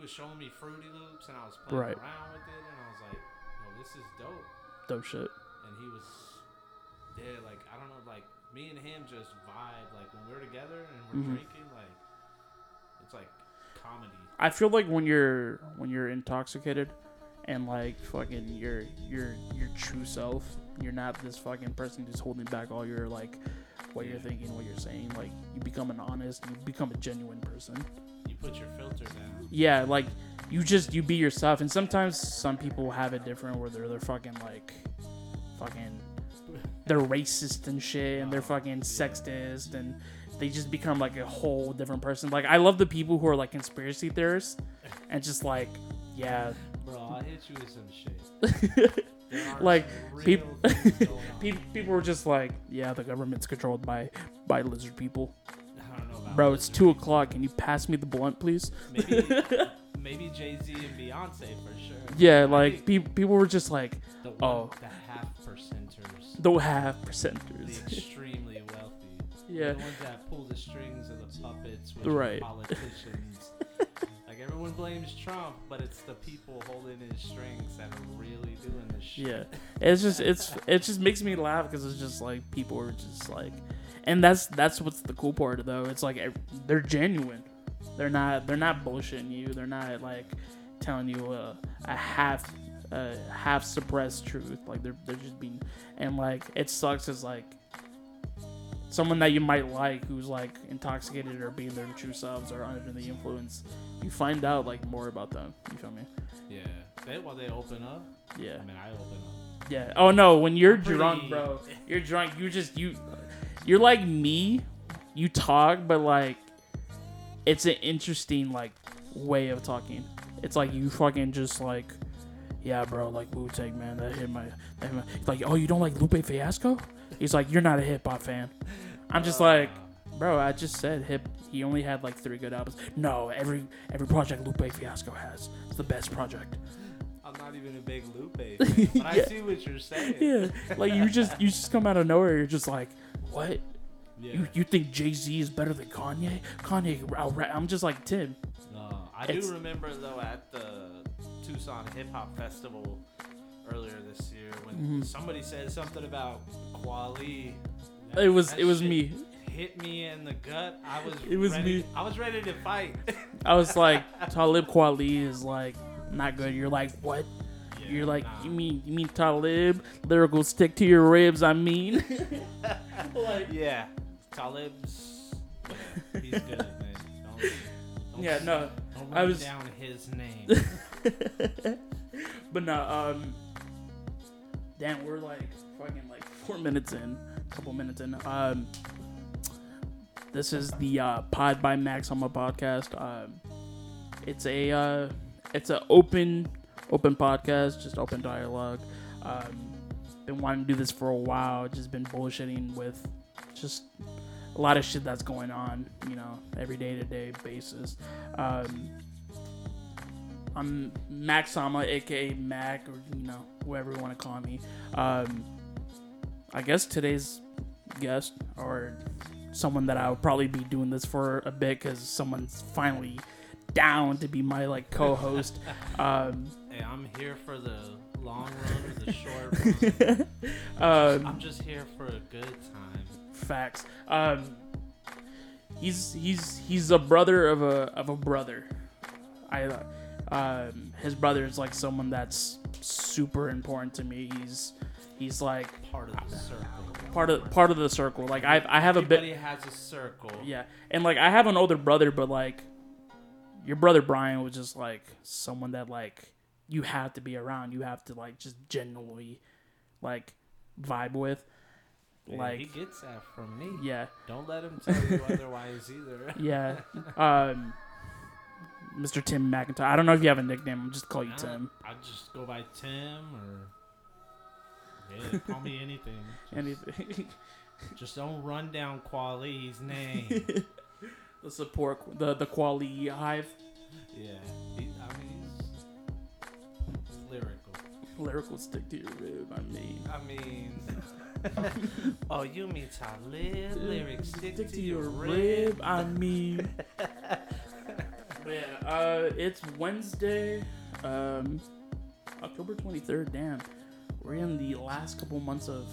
was showing me Fruity Loops, and I was playing Right. around with it, and I was like, "Yo, this is dope." Dope shit. And he was, yeah, like I don't know, like me and him just vibe. Like when we're together and we're Mhm. drinking, like it's like comedy. I feel like when you're when you're intoxicated and like fucking your your your true self, you're not this fucking person who's holding back all your like what you're thinking, what you're saying. Like you become an honest, you become a genuine person. You put your filter down. Yeah, like you just you be yourself. And sometimes some people have it different where they're they're fucking like fucking they're racist and shit and they're fucking sexist and they just become like a whole different person. Like I love the people who are like conspiracy theorists and just like yeah, Bro, I'll hit you with some shit. Like, some real peop- things going on. Pe- people were just like yeah, the government's controlled by by lizard people. I don't know about Bro, it's two people. o'clock. Can you pass me the blunt, please? Maybe, maybe Jay Z and Beyonce for sure. Yeah, like pe- people were just like the, oh. one, oh. the half percenters, the half percenters, the extremely wealthy, yeah. the ones that pull the strings of the puppets, which Right. politicians. Everyone blames Trump, but it's the people holding his strings that are really doing this shit. Yeah, it's just it's it just makes me laugh because it's just like people are just like, and that's that's what's the cool part though. It's like they're genuine. They're not they're not bullshitting you. They're not like telling you a, a half a half suppressed truth. Like they're they're just being and like it sucks as like someone that you might like who's like intoxicated or being their true selves or under the influence. You find out like more about them. You feel me? Yeah. They well they open up. Yeah. I mean I open up. Yeah. Oh no, when you're pretty- drunk, bro, you're drunk. You just you, you're like me. You talk, but like, it's an interesting like way of talking. It's like you fucking just like, yeah, bro, like Wu Tang, man, that hit my, that hit my. Like, oh, you don't like Lupe Fiasco? He's like, you're not a hip hop fan. I'm just like, bro, I just said hip. He only had like three good albums. No, every every project Lupe Fiasco has, it's the best project. I'm not even a big Lupe fan, but I see what you're saying. yeah, like you just you just come out of nowhere. You're just like, what? Yeah. You you think Jay Z is better than Kanye? Kanye, rap- I'm just like Tim. No, I It's- do remember though at the Tucson Hip Hop Festival earlier this year when Mhm. somebody said something about Kweli. It was it was me. Hit me in the gut. I was. It was ready, me. I was ready to fight. I was like, Talib Kweli is like not good. You're like, what? You're like, nah. you mean you mean Talib? Lyrical stick to your ribs. I mean, like, Yeah, Talib's. Yeah, he's good, man. Don't, don't yeah, no. Don't I was- down his name. but no, um, damn, we're like fucking like four minutes in, a couple minutes in. Um, this is the uh, Pod by Max on my podcast. Um, it's a uh, it's a open open podcast, just open dialogue. Um, been wanting to do this for a while. Just been bullshitting with just a lot of shit that's going on, you know, every day to day basis. Um, I'm Max Sama, aka Mac, or you know, whoever you want to call me. Um, I guess today's guest, or someone that I'll probably be doing this for a bit, because someone's finally down to be my like co-host. um, Hey, I'm here for the long run or the short run. um, I'm just here for a good time. Facts. Um, he's he's he's a brother of a of a brother. I um his brother is like someone that's super important to me. He's he's like Part of the circle. part of part of the circle. Like I I have a bit Everybody has a circle. yeah, and like I have an older brother, but like your brother Brian was just like someone that like you have to be around. You have to like just genuinely like vibe with. Like he gets that from me. yeah. Don't let him tell you otherwise either. Yeah. Um, Mr. Tim McIntyre. I don't know if you have a nickname. I'll just call you Tim. I just go by Tim or yeah, call me anything. Just, Anything. just don't run down Kweli's name. the support, the the quality hive, yeah, he, I mean he's, lyrical. lyrical stick to your rib. I mean, I mean, oh, you mean to Talib lyrics stick, to, your rib? I mean. Yeah, uh, it's Wednesday, um, October 23rd. Damn, we're in the last couple months of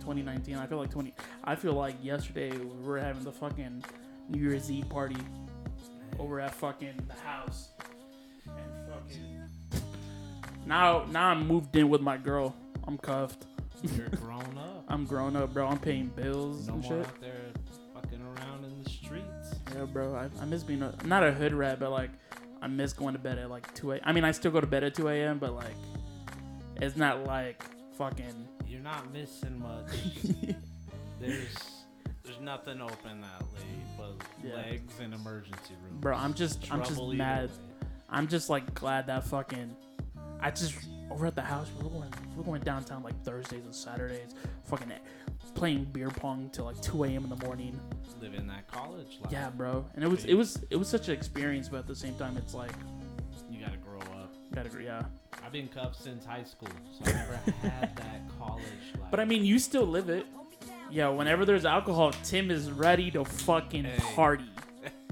2019. I feel like 20. I feel like yesterday we were having the fucking New Year's Eve party over at fucking the house, and fucking now now I'm moved in with my girl. I'm cuffed. You're grown up. I'm grown up, bro. I'm paying bills No and more shit. Bro. I, I miss being a not a hood rat, but like I miss going to bed at like two a. I mean, I still go to bed at two a.m., but like it's not like fucking. You're not missing much. there's there's nothing open that late but Yeah. legs and emergency room. Bro, I'm just I'm just mad. way. I'm just like glad that fucking. I just over at the house we're going we're going downtown like Thursdays and Saturdays, fucking playing beer pong till like two a.m. in the morning. Living that college life. Yeah, bro. And it was it was it was such an experience, but at the same time, it's like You gotta grow up. gotta agree, yeah. I've been cuffed since high school, so I never had that college life. But I mean, you still live it. Yeah, whenever there's alcohol, Tim is ready to fucking Hey. party.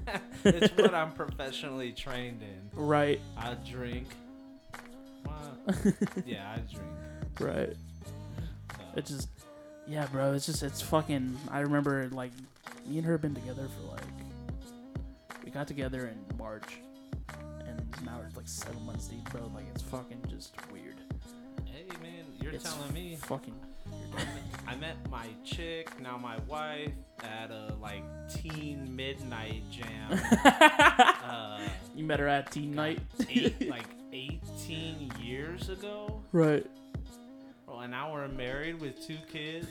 it's what I'm professionally trained in. Right, I drink. Well, yeah, I drink. right. So. It's just, yeah, bro. It's just, it's fucking. I remember like me and her been together for like, we got together in March, and now it's like seven months deep, bro. Like it's fucking just weird. hey man, you're It's telling me. Fucking. I met my chick, now my wife, at a like teen midnight jam. uh, You met her at teen night. eight, like 18 years ago. right. Oh, and now we're married with two kids.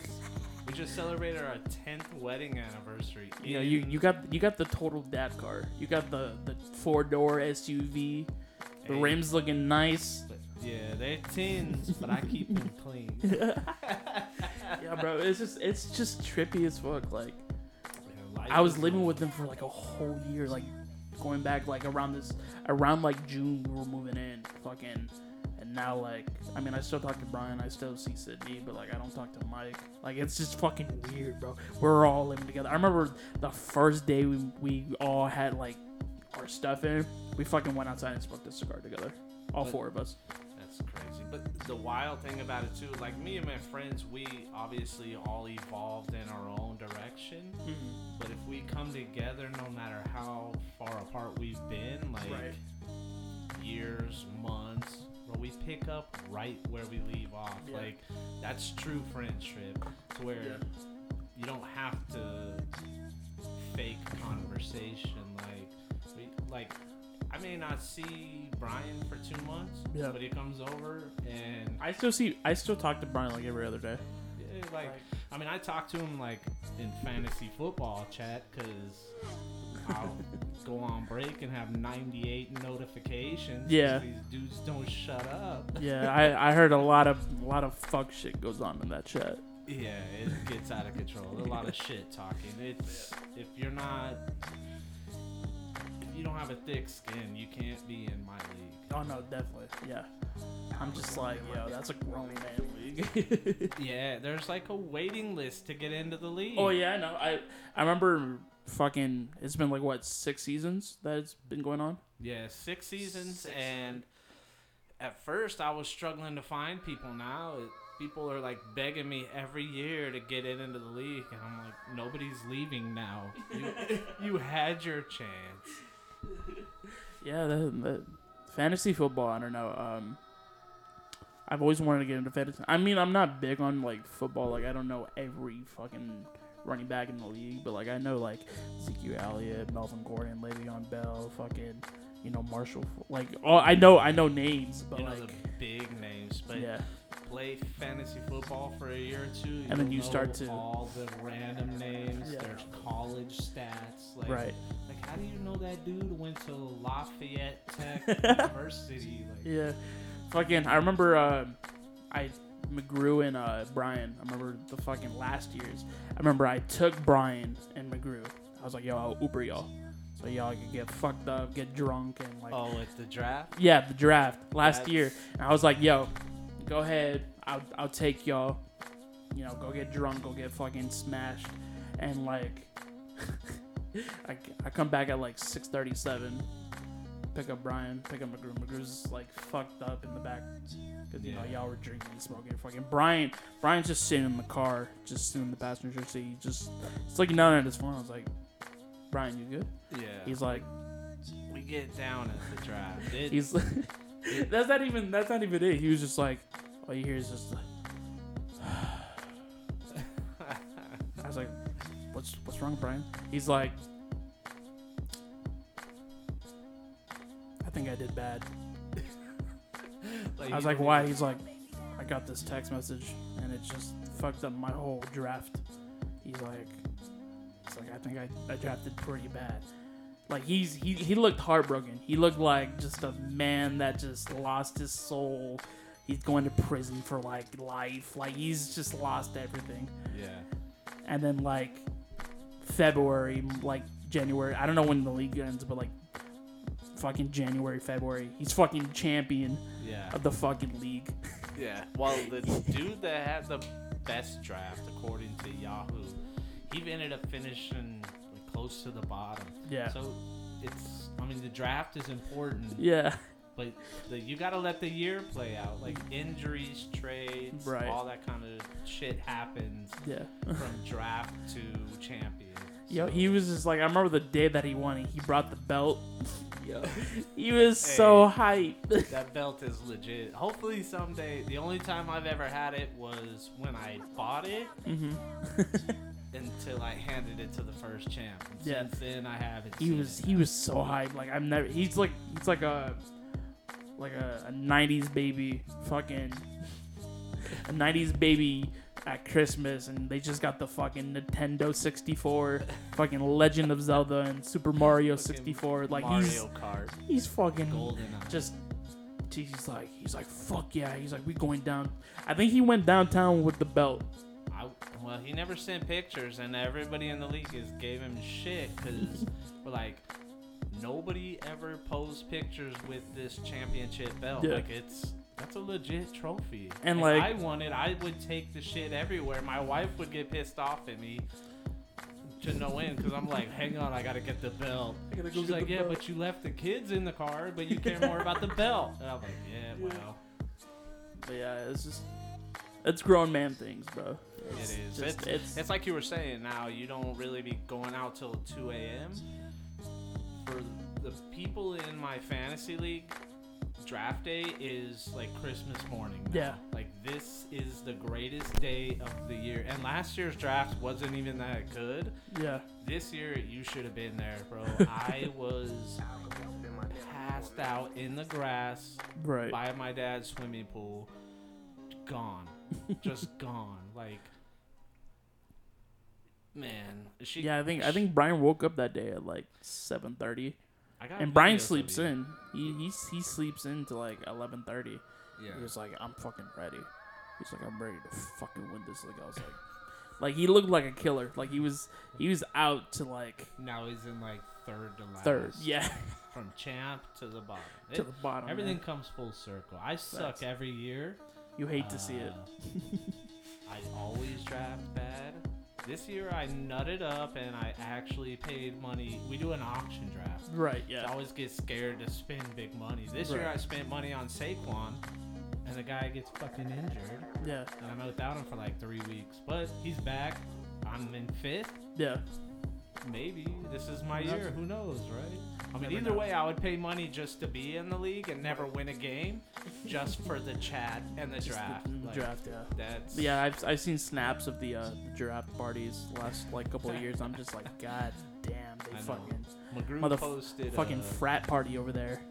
We just celebrated our 10th wedding anniversary. You know, you, you got you got the total dad car. You got the the four door SUV. The rims looking nice. Yeah, they're teens, but I keep them clean. Yeah, bro. It's just it's just trippy as fuck. Like Yeah, I was living with them for like a whole year. Like going back like around this around like June we were moving in. Fucking. And now like I mean I still talk to Brian. I still see Sydney, but like I don't talk to Mike. Like it's just fucking weird, bro. We're all living together. I remember the first day we we all had like our stuff in. We fucking went outside and smoked a cigar together. All But- four of us. That's crazy. But the wild thing about it too, like me and my friends, we obviously all evolved in our own direction. Mm-hmm. But if we come together, no matter how far apart we've been, like Right. years, months, but we pick up right where we leave off. Yeah. Like that's true friendship, to where Yeah. you don't have to fake conversation. Like, we, like I may not see Brian for two months, Yeah. but he comes over and I still see I still talk to Brian like every other day. yeah, like I mean I talk to him like in fantasy football chat because I'll go on break and have 98 notifications. Yeah. these dudes don't shut up. Yeah, I, I heard a lot of a lot of fuck shit goes on in that chat. Yeah, it gets out of control. A lot of shit talking. It's if you're not if you don't have a thick skin, you can't be in my league. Oh no, definitely. Yeah. I'm just like, yo, that's a grown man league. Yeah, there's like a waiting list to get into the league. oh yeah, no, I I remember fucking it's been like what, six seasons that it's been going on? Yeah, six seasons, and at first I was struggling to find people. Now it, people are like begging me every year to get in into the league, and I'm like, nobody's leaving now. You, you had your chance. Yeah, the, that fantasy football, I don't know. Um I've always wanted to get into fantasy. I mean, I'm not big on like football. Like I don't know every fucking running back in the league, but like I know like Ezekiel Elliott, Melvin Gordon, Le'Veon Bell, fucking you know Marshall. Like all I know, I know names, but you know like the big names, but yeah, play fantasy football for a year or two, And then you'll start to- all the random names. Yeah. There's college stats, like right. How do you know that dude went to Lafayette Tech University? Like, Yeah, fucking. I remember uh, I McGrew and uh, Brian. I remember the fucking last years. I remember I took Brian and McGrew. I was like, yo, I'll Uber y'all, so y'all can get fucked up, get drunk, and like, oh, it's the draft. yeah, the draft last That's- year. And I was like, yo, go ahead, I'll I'll take y'all. You know, go get drunk, go get fucking smashed, and like, I, I come back at like six thirty seven. pick up Brian, pick up McGrew. McGrew's like fucked up in the back because you know y'all were drinking, and smoking. Fucking Brian, Brian's just sitting in the car, just sitting in the passenger seat, just it's looking down at his phone. I was like, Brian, you good? Yeah. He's like, we get down at the drive. It, he's that's not even that's not even it. He was just like, all you hear is just. Like, I was like, what's what's wrong, Brian? He's like, I think I did bad. I was like, why? He's like, I got this text message and it just fucked up my whole draft. He's like, it's like I think I, I drafted pretty bad. Like he's he he looked heartbroken. He looked like just a man that just lost his soul. He's going to prison for like life. Like he's just lost everything. Yeah. And then like February, like January, I don't know when the league ends, but like fucking January, February, he's fucking champion Yeah. of the fucking league. Yeah. Well, the dude that had the best draft, according to Yahoo, he ended up finishing like, close to the bottom. Yeah. So it's, I mean, the draft is important, Yeah. But the, you got to let the year play out. Like injuries, trades, Right. all that kind of shit happens Yeah. from draft to champion. Yo, he was just like I remember the day that he won. He brought the belt. Yo, he was so hyped. that belt is legit. Hopefully someday. The only time I've ever had it was when I bought it hmm until I handed it to the first champ. And Yeah. Since then, I haven't. he was it. he was so hyped. Like I've never. He's like he's like a like a, a '90s baby. Fucking a '90s baby at Christmas, and they just got the fucking Nintendo 64, fucking Legend of Zelda, and Super Mario 64. Like Mario he's Kart, he's fucking Golden. just he's like he's like fuck yeah he's like we going down i think he went downtown with the belt I, well, he never sent pictures, and everybody in the league is gave him shit because we're like, nobody ever posts pictures with this championship belt. Yeah. Like it's that's a legit trophy. And, if like- I won it, I would take the shit everywhere. My wife would get pissed off at me. To no end, because I'm like, hang on, I gotta get the belt. I gotta go She's like, yeah, belt." but you left the kids in the car, but you care more about the belt. And I'm like, yeah, Yeah. well, but yeah it's just it's grown man things bro it It's just- it's, it's- it's like you were saying. Now you don't really be going out till 2 a.m. For the people in my fantasy league, draft day is like Christmas morning. now. Yeah. Like this is the greatest day of the year. And last year's draft wasn't even that good. yeah This year you should have been there, bro. I was passed out in the grass right by my dad's swimming pool. Gone. Just gone. Like man, she yeah i think i think brian woke up that day at like 7.30 and brian sleeps in he, he he sleeps in to like 11.30 Yeah. he was like i'm fucking ready he's like i'm ready to fucking win this Like i was like like he looked like a killer like he was he was out to like Now he's in like third to last. third yeah From champ to the bottom. to the bottom everything man. comes full circle. I suck Facts. every year. you hate to see it Uh, I always draft bad. This year I nutted up and I actually paid money. We do an auction draft. right yeah. I always get scared to spend big money. This year I spent money on Saquon, and the guy gets fucking injured, yeah and I'm out without him for like three weeks. But he's back. I'm in fifth. yeah Maybe this is my year. Who knows, right? I mean, Never either way, I would pay money just to be in the league and never win a game, just for the chat and the Just draft. the Like, draft yeah That's Yeah, I've, I've seen snaps of the uh, the draft parties the last like couple of years. I'm just like, God damn, they fucking McGrew mother- posted. fucking uh, frat party over there.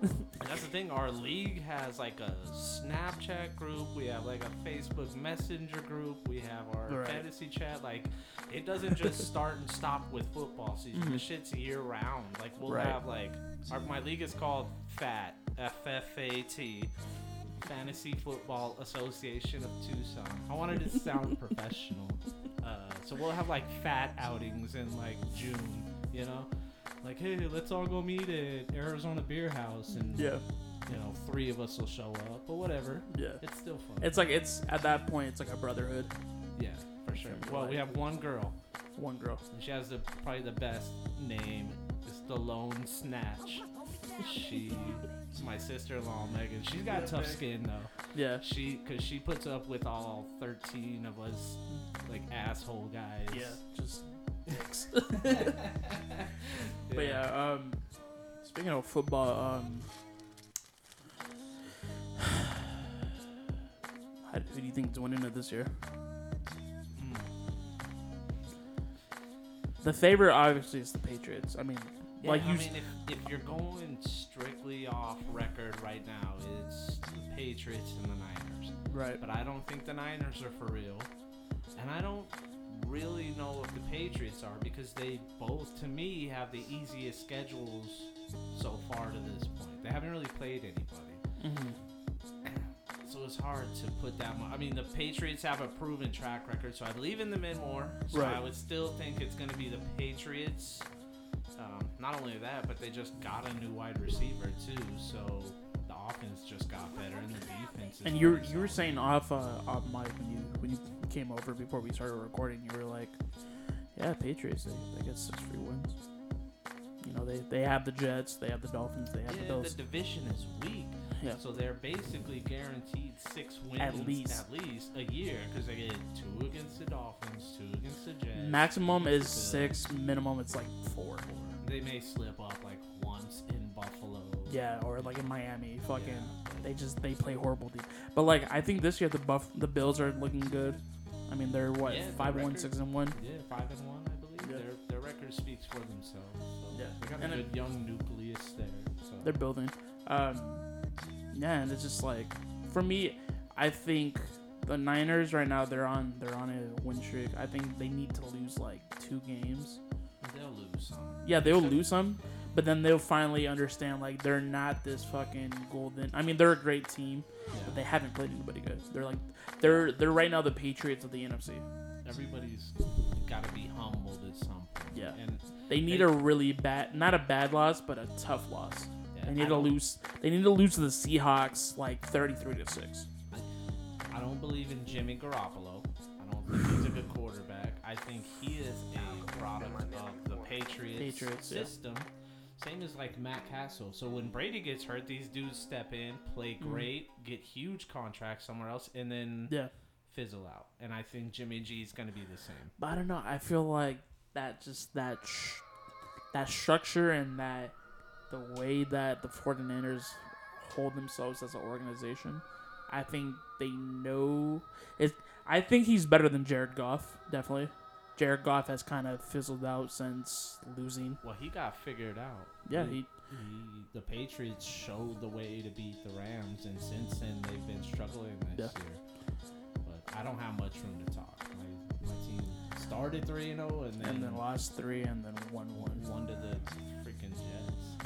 That's the thing. Our league has like a Snapchat group. We have like a Facebook Messenger group. We have our Right. fantasy chat. Like, it doesn't just start and stop with football season. The Mhm. shit's year round. Like, we'll Right. have like our my league is called FAT F F A T. Fantasy Football Association of Tucson. I wanted it to sound professional. Uh, so we'll have like fat outings in like June, you know? Like, hey, let's all go meet at Arizona Beer House and yeah, you know, three of us will show up, but whatever. yeah. It's still fun. It's like it's at that point, it's like a brotherhood. yeah, for sure. Well, we have one girl. One girl. And she has the probably the best name It's the lone snatch. She, my sister-in-law Megan. She's got Yeah, tough Meg. skin though. Yeah. She, cause she puts up with all 13 of us, like asshole guys. Yeah. Just dicks. But yeah, um, speaking of football, um, how, who do you think is winning it this year? The favorite obviously is the Patriots. I mean, Yeah, like I you, mean, if, if you're going strictly off record right now, it's the Patriots and the Niners. right? But I don't think the Niners are for real. And I don't really know if the Patriots are because they both, to me, have the easiest schedules so far to this point. They haven't really played anybody. hmm So it's hard to put that much. I mean, the Patriots have a proven track record, so I believe in them in more. So Right. I would still think it's going to be the Patriots. Um, not only that, but they just got a new wide receiver too. So offense just got better, and the defense. And you you were saying off uh, off mic when you when you came over before we started recording, you were like, "Yeah, Patriots they, they get six free wins. You know they they have the Jets, they have the Dolphins, they have the Yeah, Bills. the division is weak. Yeah. So they're basically guaranteed six wins At least. at least a year because they get two against the Dolphins, two against the Jets. Maximum is the six, minimum it's like four. They may slip up like once in. Yeah, or like in Miami, fucking they just they play horrible. Deep. But like I think this year the buff the Bills are looking good. I mean they're what Yeah, five one record- six and one. Yeah, five and one, I believe. Yeah. Their their record speaks for themselves. So Yeah. they got And a it- good young nucleus there. So They're building. Um, yeah, and it's just like for me, I think the Niners right now they're on they're on a win streak. I think they need to lose like two games. they'll lose some. Yeah, they'll lose some, but then they'll finally understand like they're not this fucking golden. I mean, they're a great team, but they haven't played anybody good. They're like they're they're right now the Patriots of the NFC. Everybody's got to be humbled at some point. Yeah. And They need They- a really bad, not a bad loss, but a tough loss. yeah, They need to lose. They need to lose to the Seahawks like thirty-three to six. I don't believe in Jimmy Garoppolo. I don't think he's a good quarterback. I think he is a product of the Patriots, Patriots, yeah. Same as like Matt Cassel. So when Brady gets hurt, these dudes step in, play Mhm. great, get huge contracts somewhere else, and then Yeah. fizzle out. And I think Jimmy G is going to be the same. But I don't know. I feel like that just that sh- that structure and that the way that the 49ers hold themselves as an organization, I think they know it. I think he's better than Jared Goff. Definitely, Jared Goff has kind of fizzled out since losing. Well, he got figured out. Yeah, he He, the Patriots showed the way to beat the Rams, and since then they've been struggling this Yeah. year. But I don't have much room to talk. My, my team started three and oh, zero, and then, and then lost three and then won one. one to the freaking Jets.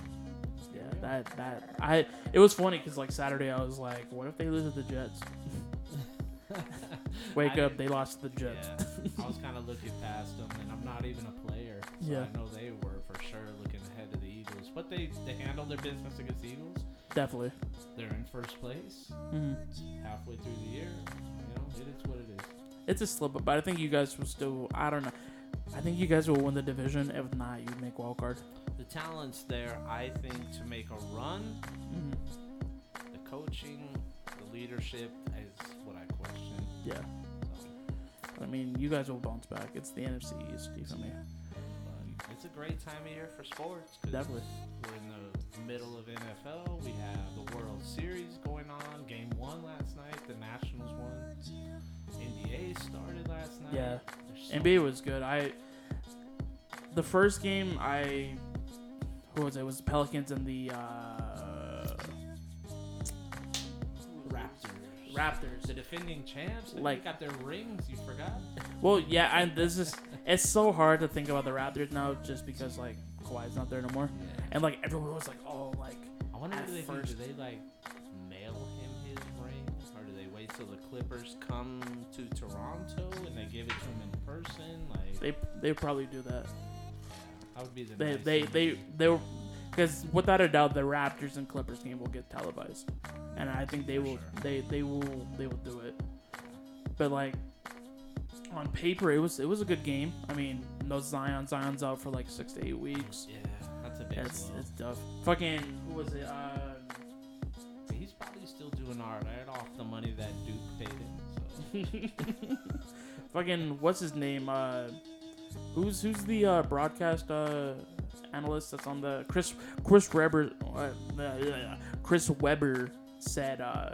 Yeah, that that I it was funny because like Saturday I was like, what if they lose to the Jets? Wake I up, they lost to the Jets. Yeah, I was kind of looking past them, and I'm not even a player. So Yeah. I know they were for sure looking ahead of the Eagles, but they they handled their business against the Eagles. Definitely. They're in first place hmm halfway through the year. You know, it is what it is. It's a slip up, but I think you guys will still. I don't know. I think you guys will win the division. If not, you make wild card. The talent's there, I think, to make a run. hmm The coaching, the leadership is what I question. Yeah. I mean, you guys will bounce back. It's the NFC East, you feel me? it's a great time of year for sports. 'cause Definitely. We're in the middle of NFL. We have the World Series going on. Game one last night. The Nationals won. NBA started last night. Yeah. So NBA was good. I the first game I who was it? It was the Pelicans and the uh, Raptors. The defending champs. They Like- got their rings. You forgot. Well, yeah, and this is it's so hard to think about the Raptors now just because like Kawhi's not there no more, Yeah. and like everyone was like, oh, like I wonder do they first- do. They like mail him his ring, or do they wait till the Clippers come to Toronto and they give it to him in person? Like they they probably do that. that would be the They nice they they do. they were because without a doubt the Raptors and Clippers game will get televised, and I think they For will sure. they they will they will do it. But like on paper, it was it was a good game. I mean, no Zion. Zion's out for like six to eight weeks. Yeah, I It's well. it's tough. Fucking who was it? Uh, He's probably still doing all right off the money that Duke paid him. So fucking what's his name? Uh, who's who's the uh, broadcast uh, analyst that's on the Chris Chris Webber? Uh, uh, Chris Webber said uh,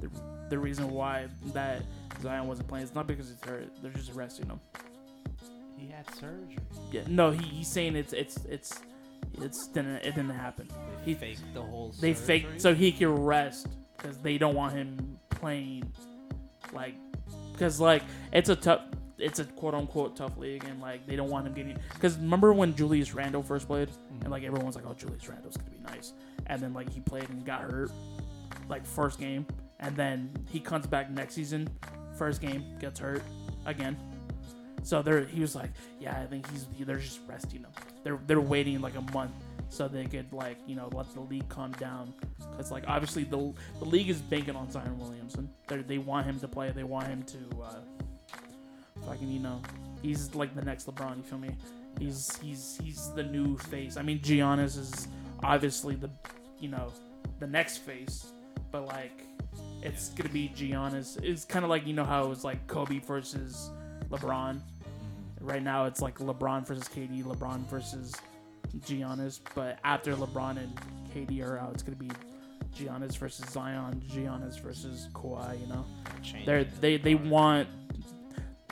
the the reason why that Zion wasn't playing is not because he's hurt. They're just resting him. he had surgery. Yeah, no, he, he's saying it's it's it's it's didn't it didn't happen. They He- faked the whole. They surgery? faked so he can rest because they don't want him playing like because like it's a tough it's a quote unquote tough league and like they don't want him getting because remember when Julius Randle first played and like everyone was like oh Julius Randle's gonna be nice and then like he played and got hurt like first game and then he comes back next season first game gets hurt again so they're he was like yeah I think he's they're just resting him they're they're waiting like a month so they could like you know let the league calm down because like obviously the the league is banking on Zion Williamson. They they want him to play. They want him to uh, fucking you know he's like the next LeBron. You feel me? He's he's he's the new face. I mean Giannis is obviously the you know the next face, but like it's gonna be Giannis. It's kind of like you know how it was like Kobe versus LeBron. Right now it's like LeBron versus KD, LeBron versus Giannis, but after LeBron and KD are out, it's gonna be Giannis versus Zion, Giannis versus Kawhi. You know, they're they they want.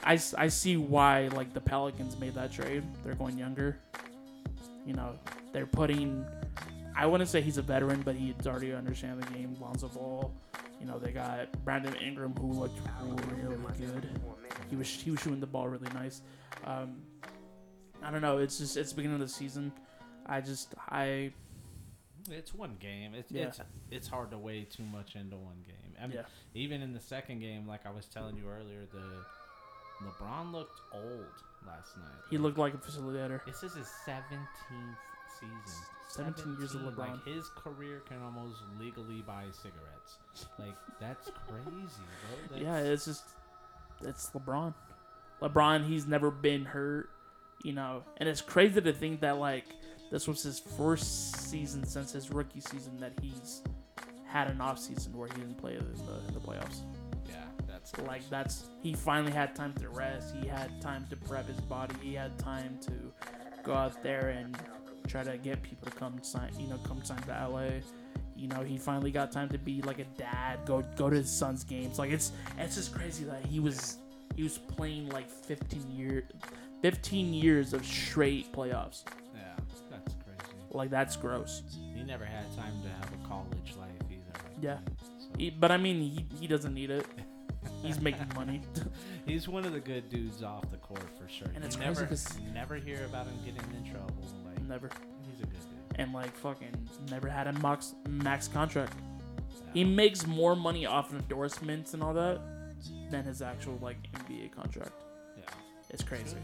I, I see why like the Pelicans made that trade. They're going younger. You know, they're putting. I wouldn't say he's a veteran, but he's already understand the game. Lonzo Ball. You know, they got Brandon Ingram who looked really good. He was he was shooting the ball really nice. Um, I don't know. It's just it's the beginning of the season. I just I It's one game. It's Yeah. it's it's hard to weigh too much into one game. I mean, yeah even in the second game, like I was telling you earlier, the LeBron looked old last night. he looked like a facilitator. This is his seventeenth season. 17 years of LeBron. Like his career can almost legally buy cigarettes. Like that's crazy, bro. That's, Yeah, it's just it's LeBron. LeBron, he's never been hurt, you know, and it's crazy to think that like this was his first season since his rookie season that he's had an off season where he didn't play in the, in the playoffs. yeah, that's Like that's he finally had time to rest. He had time to prep his body. He had time to go out there and try to get people to come sign, you know, come sign to LA. You know, he finally got time to be like a dad, go go to his son's games. Like it's it's just crazy that he was he was playing like 15 year 15 years of straight playoffs. yeah, that's crazy. Like that's gross. He never had time to have a college life either. Yeah. so. He, but I mean, he, he doesn't need it. He's making money. He's one of the good dudes off the court for sure. And you it's crazy never 'cause- never hear about him getting in trouble. Like Never. he's a good dude. And like fucking never had a max max contract. He makes more money off endorsements and all that than his actual like NBA contract. yeah. It's crazy.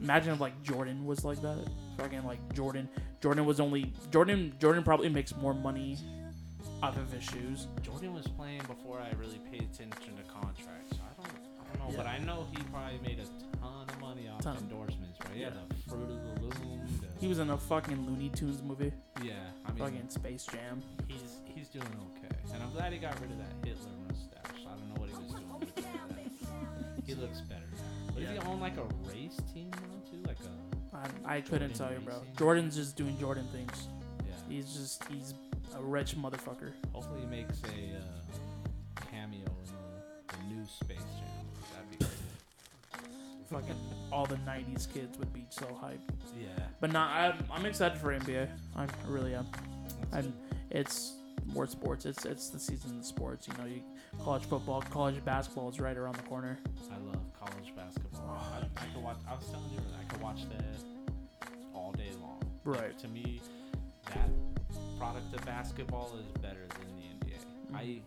Imagine if like Jordan was like that. Fucking like Jordan. Jordan was only Jordan. Jordan probably makes more money off of his shoes. Jordan was playing before I really paid attention to contracts. So I don't, I don't know, Yeah. but I know he probably made a ton of money off Ton. endorsements. Right? Yeah, Yeah. the Fruit of the Loom. The, He was in a fucking Looney Tunes movie. yeah, I mean, Fucking Space Jam. he's he's doing okay, and I'm glad he got rid of that Hitler mustache. I don't know what he was doing with that. He looks better now. But does Yeah. he own like a race team now too? Like a I, I couldn't tell you, bro. Racing? Jordan's just doing Jordan things. yeah. He's just he's a rich motherfucker. Hopefully, he makes a uh, cameo in the, the new Space Fucking all the '90s kids would be so hyped. Yeah. But not. I'm, I'm excited for NBA. I really am. I'm, it's more sports. It's it's the season of sports. You know, you college football, college basketball is right around the corner. I love college basketball. I, I could watch. I was telling you, I could watch that all day long. Like, Right. to me, that product of basketball is better than the NBA. I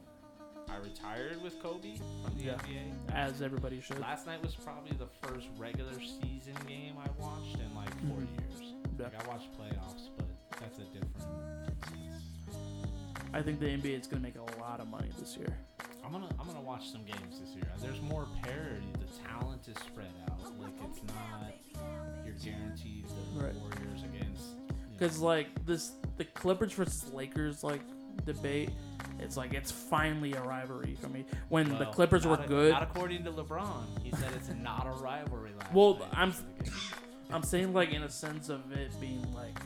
I retired with Kobe from the Yeah. NBA. As everybody should. Last night was probably the first regular season game I watched in like 4 Mhm. years. Yeah. Like I watched playoffs, but that's a different. I think the NBA is gonna make a lot of money this year. I'm gonna I'm gonna watch some games this year. There's more parity. The talent is spread out. Like it's not you're guaranteed the Right. Warriors against. You know, Because like this, the Clippers versus Lakers like debate. It's like it's finally a rivalry for me. When the Clippers were a- good, Not according to LeBron. He said it's not a rivalry. Well, night. I'm- I'm saying like in a sense of it being like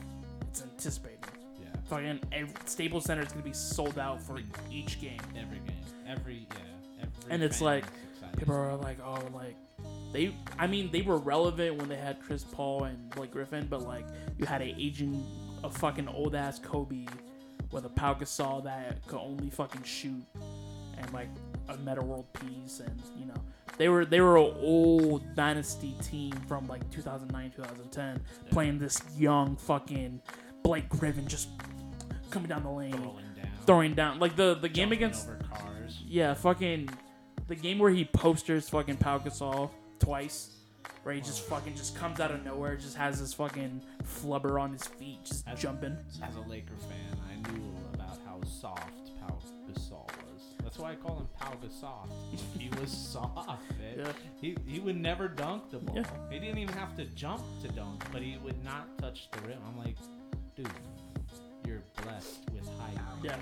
it's anticipated. Yeah. Fucking every, Staples Center is gonna be sold out for each game. Every game. Every yeah. Every And it's like. People are like, oh, like they. I mean, they were relevant when they had Chris Paul and Blake Griffin, but like you had a aging, a fucking old ass Kobe with a Pau Gasol that could only fucking shoot, and like a Meta World Peace, and you know they were they were an old dynasty team from like 2009 2010 playing this young fucking Blake Griffin just coming down the lane throwing down. throwing down. Like the the game against yeah, fucking the game where he posters fucking Pau Gasol twice, where he just fucking just comes out of nowhere, just has this fucking flubber on his feet, just As- jumping. As a Laker fan, I knew about how soft Pau Gasol was. That's why I call him Pau Gasol. He was soft. Yeah. He, he would never dunk the ball. Yeah. He didn't even have to jump to dunk, but he would not touch the rim. I'm like, dude, you're blessed with height. Yeah,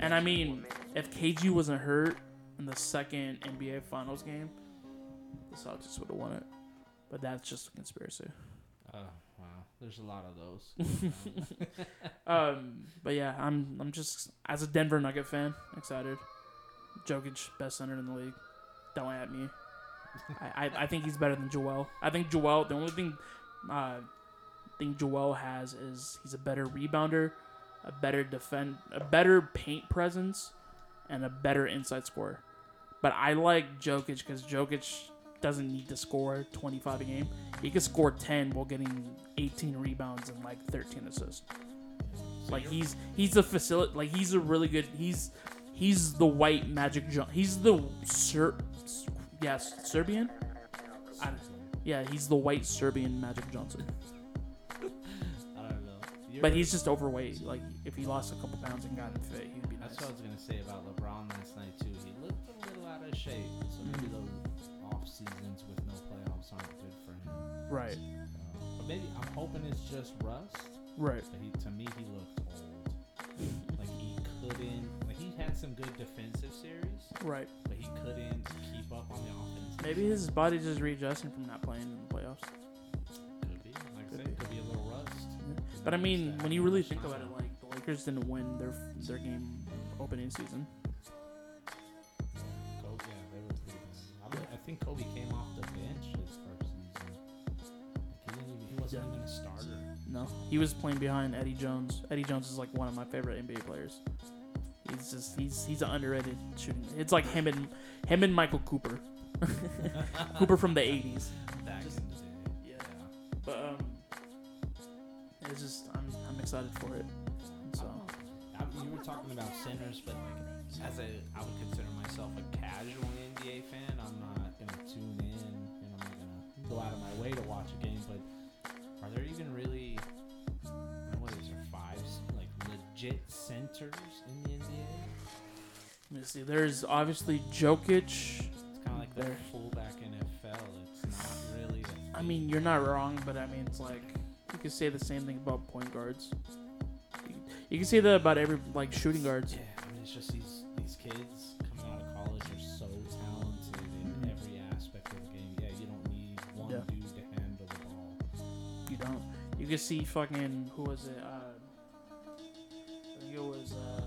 and I mean, if KG wasn't hurt in the second NBA Finals game, the Celtics would have won it. But that's just a conspiracy. Uh, wow, there's a lot of those. Um, but yeah, I'm I'm just as a Denver Nugget fan excited. Jokic best center in the league. Don't at me. I, I, I think he's better than Joel. I think Joel. The only thing, uh, thing Joel has is he's a better rebounder, a better defend, a better paint presence, and a better inside scorer. But I like Jokic because Jokic doesn't need to score 25 a game. He can score 10 while getting 18 rebounds and like 13 assists. Like he's he's a facility. Like he's a really good. He's he's the white Magic John. He's the Ser. Yes, Serbian. I, yeah, he's the white Serbian Magic Johnson. I don't know. You're- But he's just overweight. Like if he lost a couple pounds and got in fit, he'd be nice. That's what I was gonna say about LeBron last night too. He looked a little out of shape, so maybe Mm-hmm. Those off seasons with no playoffs aren't good for him. Right. Uh, but maybe I'm hoping it's just rust. Right. But he, to me, he looked old. like he couldn't. Like he had some good defensive series, Right. but he couldn't keep up on the offense. Maybe his body's just readjusting from not playing in the playoffs. could be. Like I said, could be a little rust. But I mean, when you really think about it, like the Lakers didn't win their their game opening season. Think Kobe came off the bench his first season. Like, he, didn't even, he wasn't even a starter. No, he was playing behind Eddie Jones. Eddie Jones is like one of my favorite NBA players. He's just he's he's an underrated shooting. It's like him and him and Michael Cooper. Cooper from the '80s. Back Just- in the day. Yeah. But um, it's just I'm I'm excited for it. So I, you were talking about centers, but like as a, I would consider myself a casual NBA fan. I'm not gonna tune in, and I'm not gonna go out of my way to watch a game. But are there even really, what is there, five like legit centers in the NBA? let me see. There's obviously Jokic. It's kind of like the There. fullback NFL. It's not really. I mean, you're not wrong, but I mean, it's like you could say the same thing about point guards. You, you can say that about every like shooting guards. Yeah, I mean, it's just these these kids You don't. You can see fucking who was it? Uh, I think it was uh,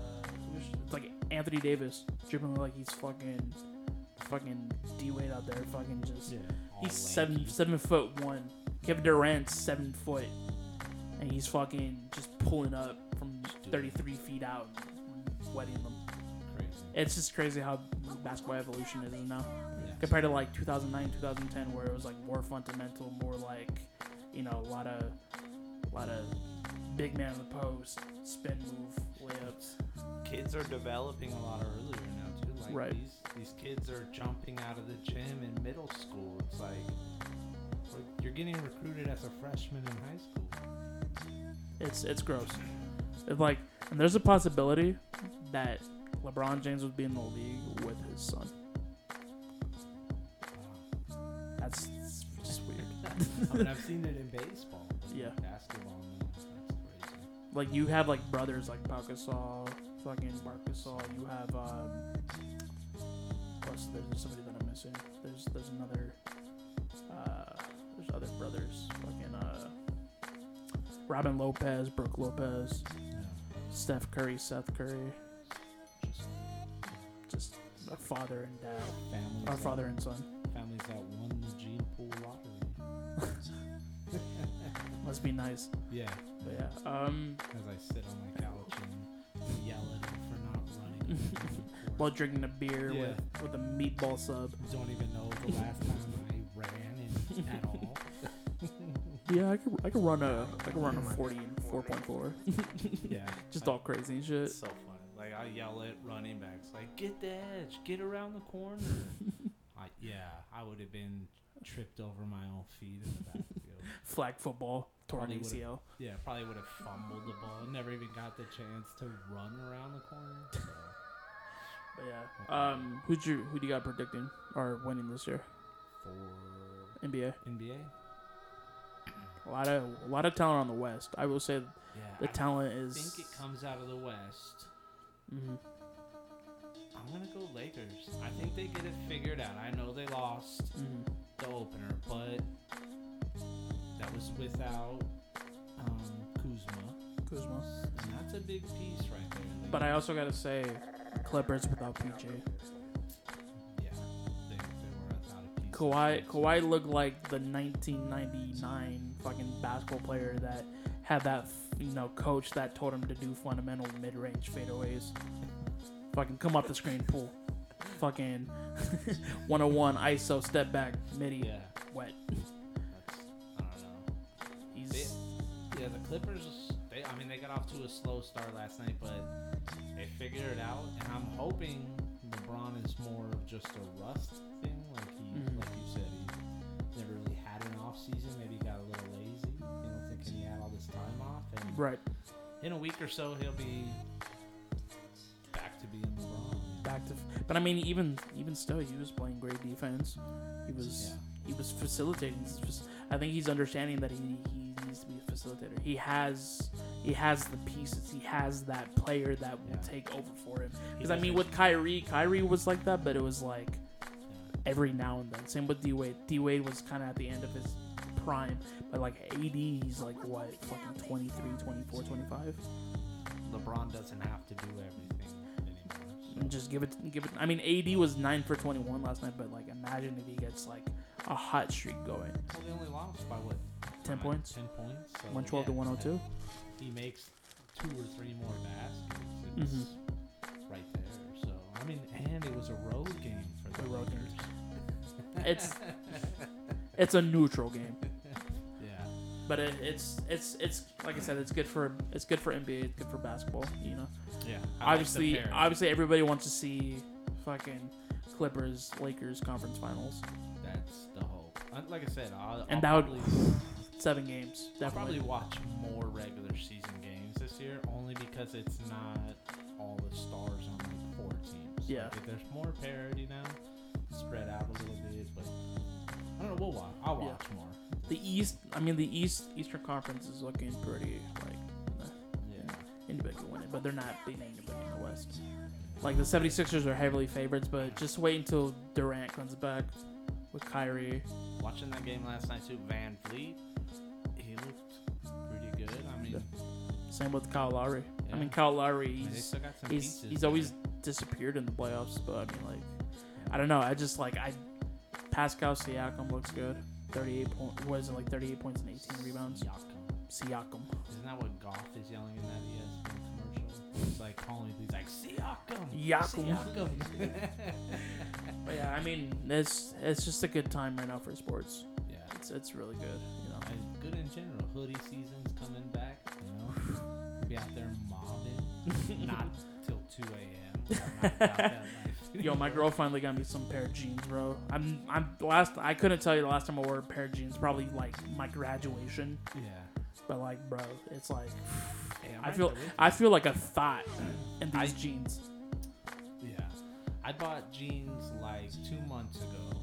it's like Anthony Davis dribbling like he's fucking, fucking D Wade out there, fucking just. all He's seven lanky. seven foot one. Kevin Durant's seven foot, and he's fucking just pulling up from thirty three feet out, and wetting them. Crazy. It's just crazy how basketball evolution is now Yeah. compared to like 2009 2010 where it was like more fundamental more like you know a lot of a lot of big man in the post spin move layups Kids are developing a lot earlier now too. Like Right. these these kids are jumping out of the gym in middle school. It's like we're- you're getting recruited as a freshman in high school. it's it's gross it's like and there's a possibility that lebron james would be in the league with his son I mean, I've seen it in baseball. Yeah. Basketball, no, that's crazy. like you have like brothers like Pau Gasol, fucking Marc Gasol. You have um, plus there's somebody that I'm missing. There's there's another. Uh, there's other brothers. Fucking uh, Robin Lopez, Brooke Lopez. Steph Curry, Seth Curry. Just Just a father and dad, families. or that- father and son. Families that won the gene pool lottery. Must be nice. Yeah. But yeah. Um, As I sit on my couch and yell at him for not running. while drinking a beer Yeah. with with a meatball sub. Don't even know the last time I ran in, at all. Yeah, I could I could run a I could run a forty and four point four. Yeah. Just all crazy and shit. It's so funny. Like I yell at running backs, like get the edge, get around the corner. I, yeah, I would have been tripped over my own feet in the backfield. Flag football, torn Probably ACL. yeah, probably would have fumbled the ball. Never even got the chance to run around the corner. So. But yeah. Um, who'd you who do you got predicting or winning this year? For NBA. NBA, A lot of a lot of talent on the West. I will say yeah, the I talent is. I think it comes out of the West. Mm-hmm. I'm gonna go Lakers. I think they get it figured out. I know they lost hmm the opener, but that was without um, Kuzma, Kuzma. and that's a big piece right there. They- But I also gotta say, Clippers without PG. yeah, they, they were without a piece. Kawhi Kawhi looked like the 1999 fucking basketball player that had that you know coach that told him to do fundamental mid-range fadeaways. fucking come off the screen, pull. Fucking 101 ISO step back midi Yeah, wet. Clippers. They, I mean, they got off to a slow start last night, but they figured it out. And I'm hoping LeBron is more of just a rust thing, like he, Mhm. like you said, he never really had an off season. Maybe he got a little lazy, you know, thinking he had all this time off. And right in a week or so, he'll be back to being LeBron. back to. But I mean, even even still, he was playing great defense. He was Yeah. he was facilitating. I think he's understanding that he, he to be a facilitator. He has he has the pieces. He has that player that will Yeah. take over for him. Because I mean, with Kyrie, Kyrie was like that, but it was like every now and then. Same with D Wade. D Wade was kind of at the end of his prime, but like AD, he's like what, fucking 23, 24, 25. LeBron doesn't have to do everything anymore. so- just give it, give it. I mean, AD was nine for 21 last night, but like imagine if he gets like a hot streak going. Well, they only lost by what? 10 points? Ten points. So 112 to 102. He makes two or three more baskets. Mm-hmm. right there. So I mean, and it was a road game for the The road Lakers. It's it's a neutral game, yeah. but it, it's it's it's like I said, it's good for it's good for NBA, it's good for basketball. You know, Yeah. obviously, obviously everybody wants to see fucking Clippers Lakers conference finals. Like I said, I'll, And I'll that would- probably, Seven games, I'll probably watch more regular season games this year, only because it's not all the stars on like four teams. Yeah. Like, there's more parity now, spread out a little bit, but I don't know. We'll watch. I'll Yeah. watch more. The East, I mean, the East Eastern Conference is looking pretty like anybody can win it, but they're not beating anybody in the West. Like the 76ers are heavily favorites, but just wait until Durant comes back with Kyrie. Watching that game last night too, VanVleet, he looked pretty good. I mean, Same with Kyle Lowry. I mean, Yeah. Kyle Lowry, I mean, he's still got some he's pieces he's always disappeared in the playoffs, but I mean, like, I don't know. I just like I Pascal Siakam looks good. 38 point, what is it like 38 points and 18 rebounds? Siakam. Siakam. Isn't that what Goff is yelling in that ESPN Like calling. He's like Siakam. Siakam. Siakam. But yeah, I mean, it's it's just a good time right now for sports. yeah. It's it's really good, you know. And good in general. Hoodie season's coming back. You know, be out there mobbing. Not till 2 a.m. I'm not about that life. Yo, my girl finally got me some pair of jeans, bro. I'm I'm last I couldn't tell you the last time I wore a pair of jeans. Probably like my graduation, Yeah. But like, bro, it's like I feel there with you. I feel like a thought in these I- jeans. Yeah. I bought jeans like two months ago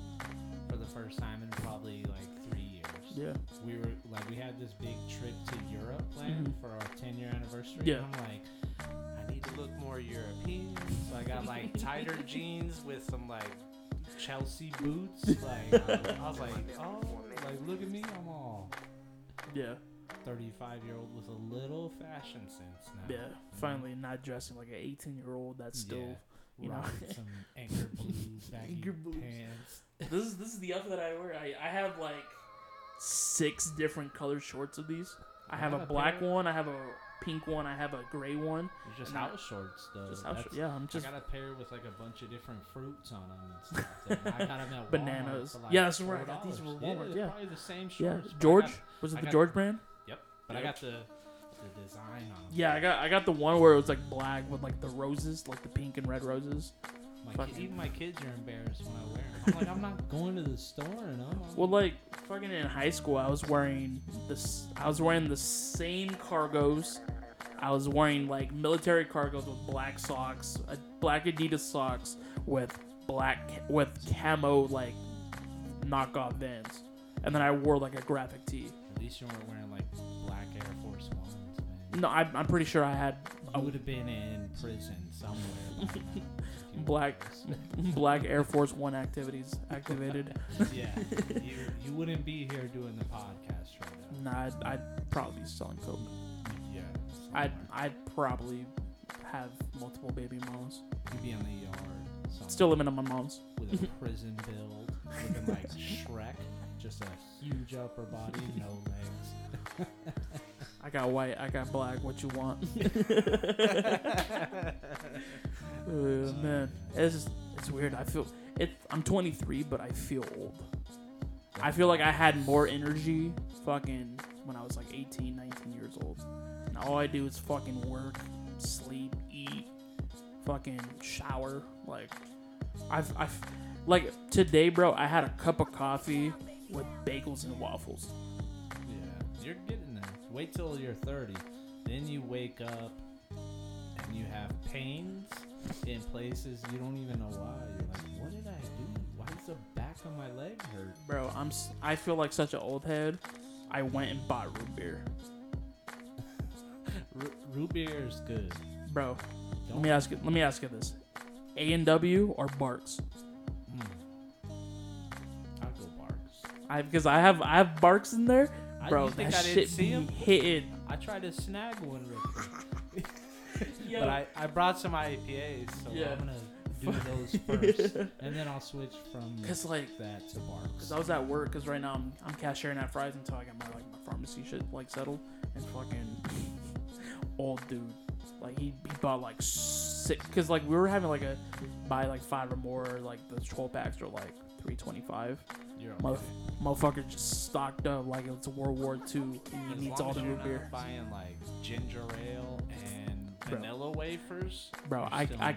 for the first time in probably like three years. Yeah. we were like we had this big trip to Europe planned Mhm. for our 10 year anniversary. Yeah. And I'm like, I need to look more European, so I got like tighter jeans with some like Chelsea boots. Like I was like, oh, like look at me, I'm all Yeah. 35 year old with a little fashion sense now. Yeah. Finally, not dressing like an 18 year old that's still. Yeah. you know. Some anchor blue baggy Anchor blues. pants. This is this is the outfit that I wear. I, I have like six different colored shorts of these. I I have, a black pair. one. I have a pink one. I have a gray one. They're just house shorts though. Just house. That's- Yeah, I'm just I got a pair with like a bunch of different fruits on them and stuff. and I got them at Bananas. like, Yeah, that's I got these $4. from Yeah, Walmart, yeah. probably the same yeah. shorts. I George got- was it I the got- George brand? Yep, but I got the the design on. Yeah, I got I got the one where it was like black with like the roses, like the pink and red roses. My fucking- kid, even my kids are embarrassed when I wear them. I'm like, I'm not going to the store and I'm. I'm Well, like fucking in high school, I was wearing this. I was wearing the same cargos. I was wearing like military cargos with black socks, uh, black Adidas socks with black with camo like knockoff Vans, and then I wore like a graphic tee. At least you weren't wearing like black Air Force Ones, man. No, I, I'm pretty sure I had I would have been in prison somewhere. by now if you wore Black- black Air Force One activities activated. yeah, you, you wouldn't be here doing the podcast right now. nah, I'd, I'd probably be selling coke. Yeah. I'd I'd probably have multiple baby mamas. You'd be on the yard. somewhere Still living on my mom's. with a prison build, looking like Shrek, just a huge upper body, no legs. I got white, I got black. What you want? Man, it's just, it's weird. I feel it. I'm 23, but I feel old. I feel like I had more energy fucking when I was like 18, 19 years old. Now all I do is fucking work, sleep, eat, fucking shower. Like, I've, I've, like today, bro. I had a cup of coffee with bagels and waffles. Yeah, you're getting there. Wait till you're 30, then you wake up and you have pains in places you don't even know why. You're like, what did I do? Why does the back of my leg hurt? Bro, I'm. s- I feel like such an old head. I went and bought root beer, R- root beer is good. bro. Let Don't me ask you. Let me ask you this: A and W or Barq's? Mm. I'll go Barq's. I because I have I have Barq's in there, bro. think that I shit see be him? hitting. I tried to snag one real quick. But I, I brought some IPAs, so Yeah. I'm gonna do those first, and then I'll switch from Cause like, that to Barq's. cause I was at work. Cause right now I'm I'm cashiering at Fry's until I get my like my pharmacy shit like settled. And fucking old dude, like he, he bought like six. Cause like we were having like a buy like five or more. Like the 12 packs are like 325. You're Mother- Motherfucker just stocked up like it's World War II and he needs all the root beer. buying like ginger ale and Bro. vanilla wafers, Bro, I I.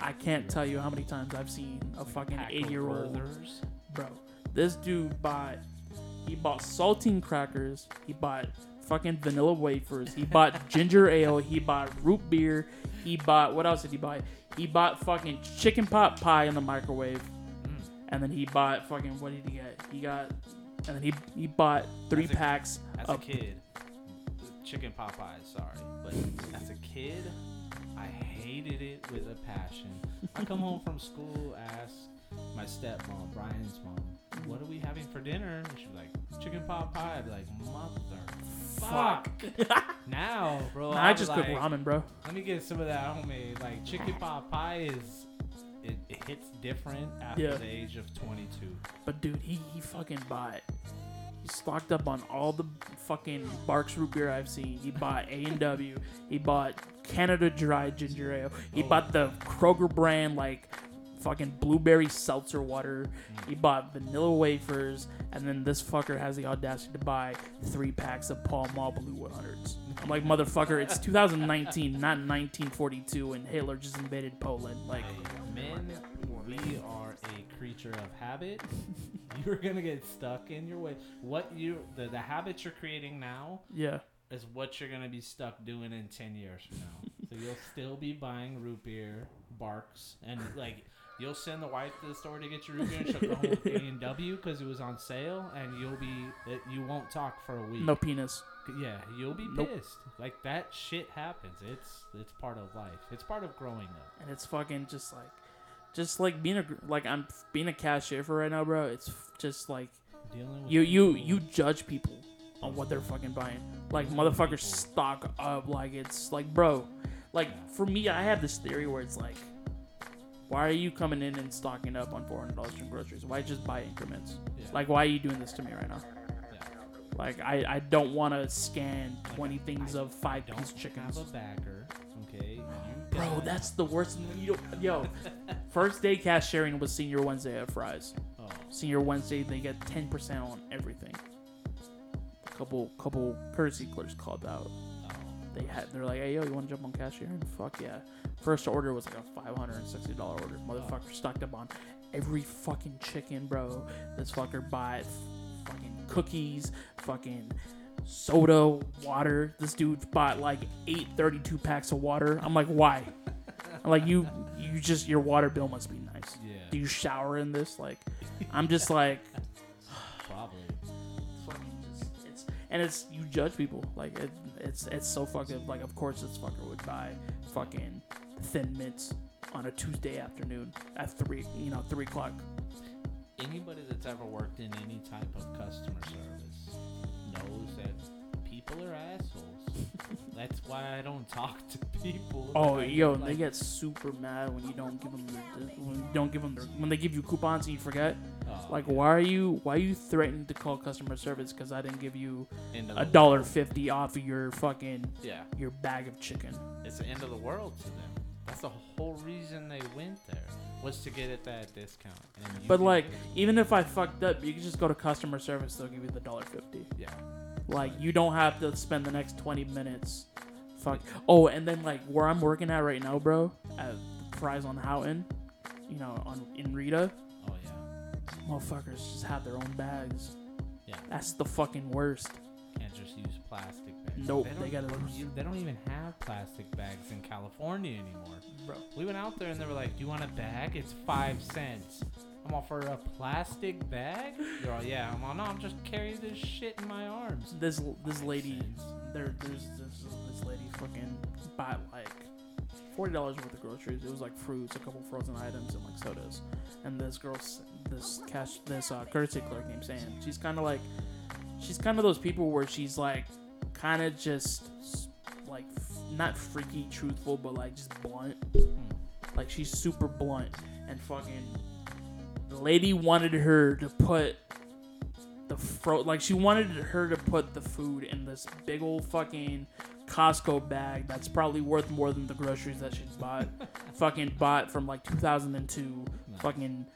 I can't tell you how many times I've seen a Like fucking eight year old bro. This dude bought he bought saltine crackers, he bought fucking vanilla wafers, he bought ginger ale, he bought root beer, he bought what else did he buy? He bought fucking chicken pot pie in the microwave. And then he bought fucking what did he get? He got and then he he bought three As a- packs As of a kid, chicken pot pie. Sorry, but as a kid, I hated it with a passion. I come home from school, ask my stepmom, Brian's mom, "What are we having for dinner?" And she's like, "Chicken pot pie." I'd be like, "Mother." fuck. Now, bro, Nah, I'll I be just like, cook ramen, bro. Let me get some of that homemade. Like chicken pot pie is, it, it hits different after Yeah. the age of 22. But dude, he, he fucking bought. He stocked up on all the fucking Barq's root beer I've seen. He bought A and W. He bought Canada Dry ginger ale. He Oh. bought the Kroger brand like fucking blueberry seltzer water. He mm. bought vanilla wafers, and then this fucker has the audacity to buy three packs of Pall Mall Blue 100s. I'm like, motherfucker, it's 2019, not 1942, and Hitler just invaded Poland. Like, men, we are a creature of habit. You're gonna get stuck in your way. What you the, the habits you're creating now yeah, is what you're gonna be stuck doing in 10 years from now. so you'll still be buying root beer, barks and like you'll send the wife to the store to get your root beer and she'll go home with A and W because it was on sale and you'll be you won't talk for a week. No penis. Yeah, you'll be Nope. pissed. Like that shit happens. It's it's part of life. It's part of growing up. and it's fucking just like just like being a like I'm being a cashier for right now, bro. It's just like you you you judge people on what they're fucking buying. Like motherfuckers stock up like it's like bro. Like for me, I have this theory where it's like, why are you coming in and stocking up on four hundred dollars from groceries? Why just buy increments? Yeah. Like why are you doing this to me right now? Yeah. Like I I don't want to scan Like, twenty I- things of five piece chickens. have a bagger. Bro, that's the worst. You don't, yo, first day cash sharing was Senior Wednesday at Fry's. oh, Senior Wednesday, they get ten percent on everything. A couple, couple courtesy clerks called out. oh. They had, they're like, "Hey, yo, you want to jump on cashiering?" Fuck yeah! First order was like a five hundred and sixty dollar order. Motherfucker stocked up on every fucking chicken, bro. This fucker bought fucking cookies, fucking soda, water. This dude bought like eight 32 packs of water. I'm like, why? I'm like, you, you just your water bill must be nice. Yeah. Do you shower in this? Like, I'm just like, Probably. just it's and it's you judge people like it, it's it's so fucking like of course this fucker would buy fucking thin mints on a Tuesday afternoon at three you know three o'clock. Anybody that's ever worked in any type of customer service people are assholes. that's why I don't talk to people. Oh Like, yo, like, they get super mad when you don't give them their when you don't give them their when they give you coupons and you forget. oh, Like why are you why are you threatening to call customer service because I didn't give you end of a the dollar world. fifty off of your fucking Yeah, your bag of chicken. it's the end of the world to them. That's the whole reason they went there was to get at that discount. And you But like get it. even if I fucked up, you can just go to customer service. They'll give you the dollar fifty. yeah, Like you don't have to spend the next twenty minutes. Fuck. Oh, and then like where I'm working at right now, bro, at Fry's on Houghton, you know, on in Rita, oh yeah, motherfuckers just have their own bags. yeah. That's the fucking worst. Can't just use plastic bags. Nope, don't, they gotta use- They don't even have plastic bags in California anymore. Bro. We went out there and they were like, "Do you want a bag? It's five cents." I'm all for a plastic bag. "Yeah." I'm all, "No, I'm just carrying this shit in my arms." This this lady, there there's this this lady fucking bought like forty dollars worth of groceries. It was like fruits, a couple frozen items, and like sodas. And this girl's this cash this uh, courtesy clerk named Sam. She's kind of like she's kind of those people where she's like kind of just like not freaky truthful, but like just blunt. Like she's super blunt and fucking. The lady wanted her to put the fro like she wanted her to put the food in this big old fucking Costco bag that's probably worth more than the groceries that she's bought. fucking bought from like 2002. Fucking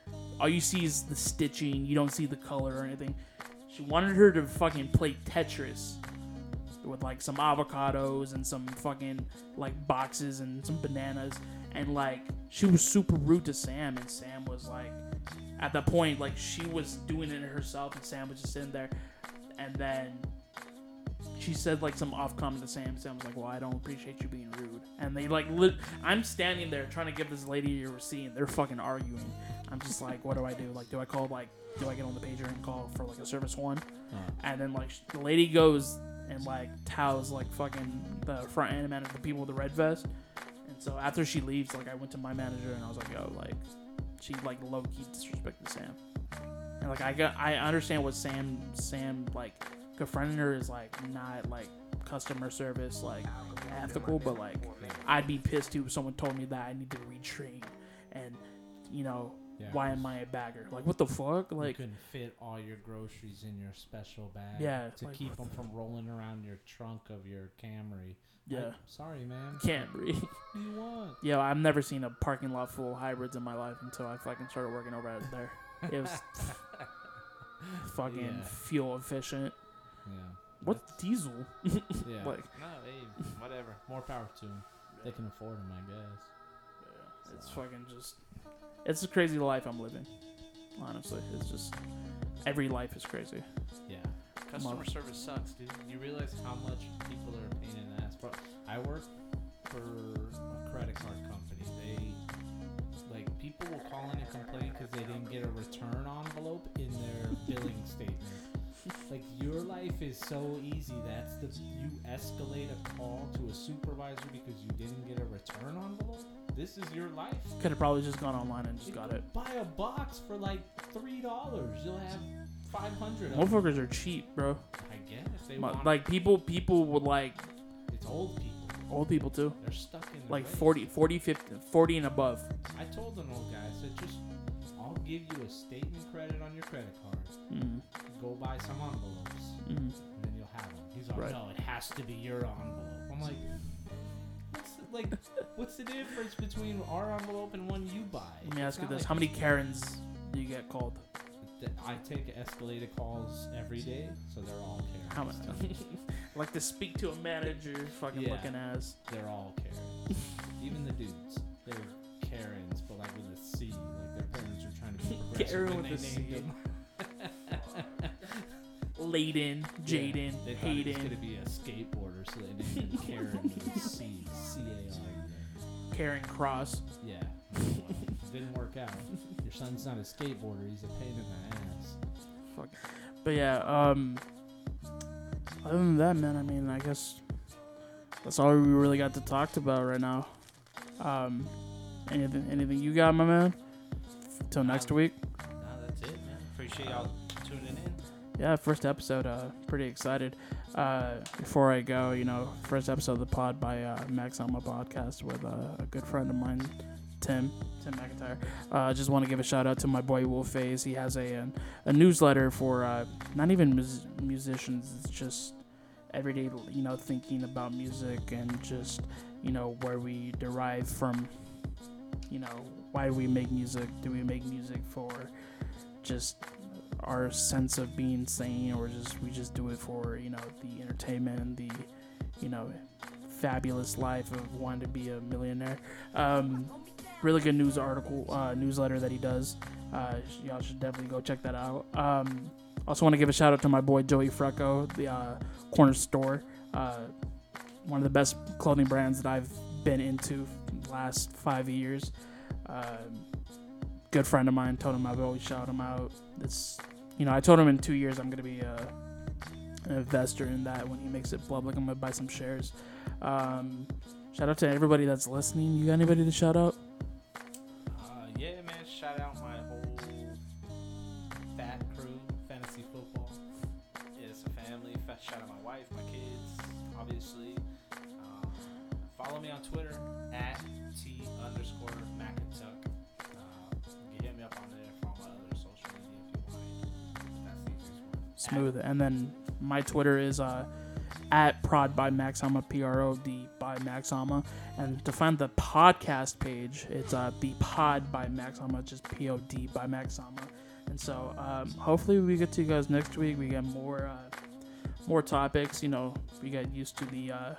all you see is the stitching. You don't see the color or anything. She wanted her to fucking play Tetris with like some avocados and some fucking like boxes and some bananas and like she was super rude to Sam and Sam was like at that point like she was doing it herself and Sam was just sitting there and then she said like some off comment to Sam. Sam was like, "Well, I don't appreciate you being rude." And they like, lit- I'm standing there trying to give this lady a receipt, and they're fucking arguing. I'm just like, "What do I do? Like, do I call like, do I get on the pager and call for like a service one?" Uh, And then like the lady goes and like towels like fucking the front end manager, the people with the red vest. And so after she leaves, like I went to my manager and I was like, "Yo, like, she like low key disrespected Sam." And like I got, I understand what Sam, Sam like confronting her is like not like customer service like ethical, but like I'd be pissed too if someone told me that I need to retrain and you know yeah. why am I a bagger? Like what the fuck? Like, you couldn't fit all your groceries in your special bag. Yeah, To like, keep them from rolling around your trunk of your Camry. Yeah, Like, sorry, man. can't breathe. What do you want? Yo, I've never seen a parking lot full of hybrids in my life until I fucking started working over at there. It was fucking Yeah. fuel efficient. Yeah. What's diesel? Yeah. like- no, hey, whatever. More power to them. They can afford them, I guess. It's So- fucking just. It's a crazy life I'm living. Honestly, it's just every life is crazy. Yeah. Customer service sucks, dude. You realize how much people are I work for a credit card company. They like people will call in and complain because they didn't get a return envelope in their billing statement. Like your life is so easy. That's the you escalate a call to a supervisor because you didn't get a return envelope. This is your life. Could have probably just gone online and just You got it. Buy a box for like three dollars. You'll have five hundred. Motherfuckers are cheap, bro. I guess they want. Like people, people would like it's old people. old people too. They're stuck in Like ways. 40, 40, 50, 40 and above. I told an old guy, I said, just I'll give you a statement credit on your credit card. Mm, Go buy some envelopes, mm. and then you'll have them. He's like, Right. no, it has to be your envelope. I'm like, what's the, like, what's the difference between our envelope and one you buy? Let me It's ask you not this: like How many Karens do you get called? I take escalated calls every day, so they're all Karens. How many? like to speak to a manager, fucking Yeah. looking ass. They're all Karens. Even the dudes, they're Karens, but like with a C. Like their parents are trying to be progressive Karen when with they a named C. them. Layden, Jaden, Yeah, they thought he was gonna be a skateboarder, so they named him Karen with a C, C A R Karen Cross. Yeah. Didn't work out. Your son's not a skateboarder; he's a pain in the ass. Fuck. But yeah, um, other than that, man, I mean, I guess that's all we really got to talk about right now. Um, anything, anything you got, my man? Till next week. No, that's it, man. Appreciate y'all tuning in. Yeah, first episode. Uh, pretty excited. Uh, before I go, you know, first episode of the pod by uh, Max on my podcast with uh, a good friend of mine, Tim, Tim McIntyre. Uh, just want to give a shout out to my boy Wolface. He has a a, a newsletter for uh, not even mus- musicians. It's just everyday, you know, thinking about music and just you know where we derive from. You know, why do we make music? Do we make music for just our sense of being sane or just we just do it for you know the entertainment and the you know fabulous life of wanting to be a millionaire um, really good news article uh, newsletter that he does. Uh, y'all should definitely go check that out. Um, also want to give a shout out to my boy joey frecco the uh, corner store. Uh, one of the best clothing brands that i've been into the last five years. Um, good friend of mine told him i've always shout him out. It's you know i told him in two years i'm to be uh, an investor in that when he makes it public. I'm to buy some shares. Um, shout out to everybody that's listening. You got anybody to shout out Um, follow me on Twitter at t underscore macintuck. Uh, you hit me up on there for all my other social media if you want. That's the easiest smooth. And then my twitter is uh, at prod by maxama p-r-o-d by maxama. And to find the podcast page it's uh, the pod by maxama just p-o-d by maxama. And so um, hopefully we get to you guys next week. We get more uh, more topics you know we get used to the uh,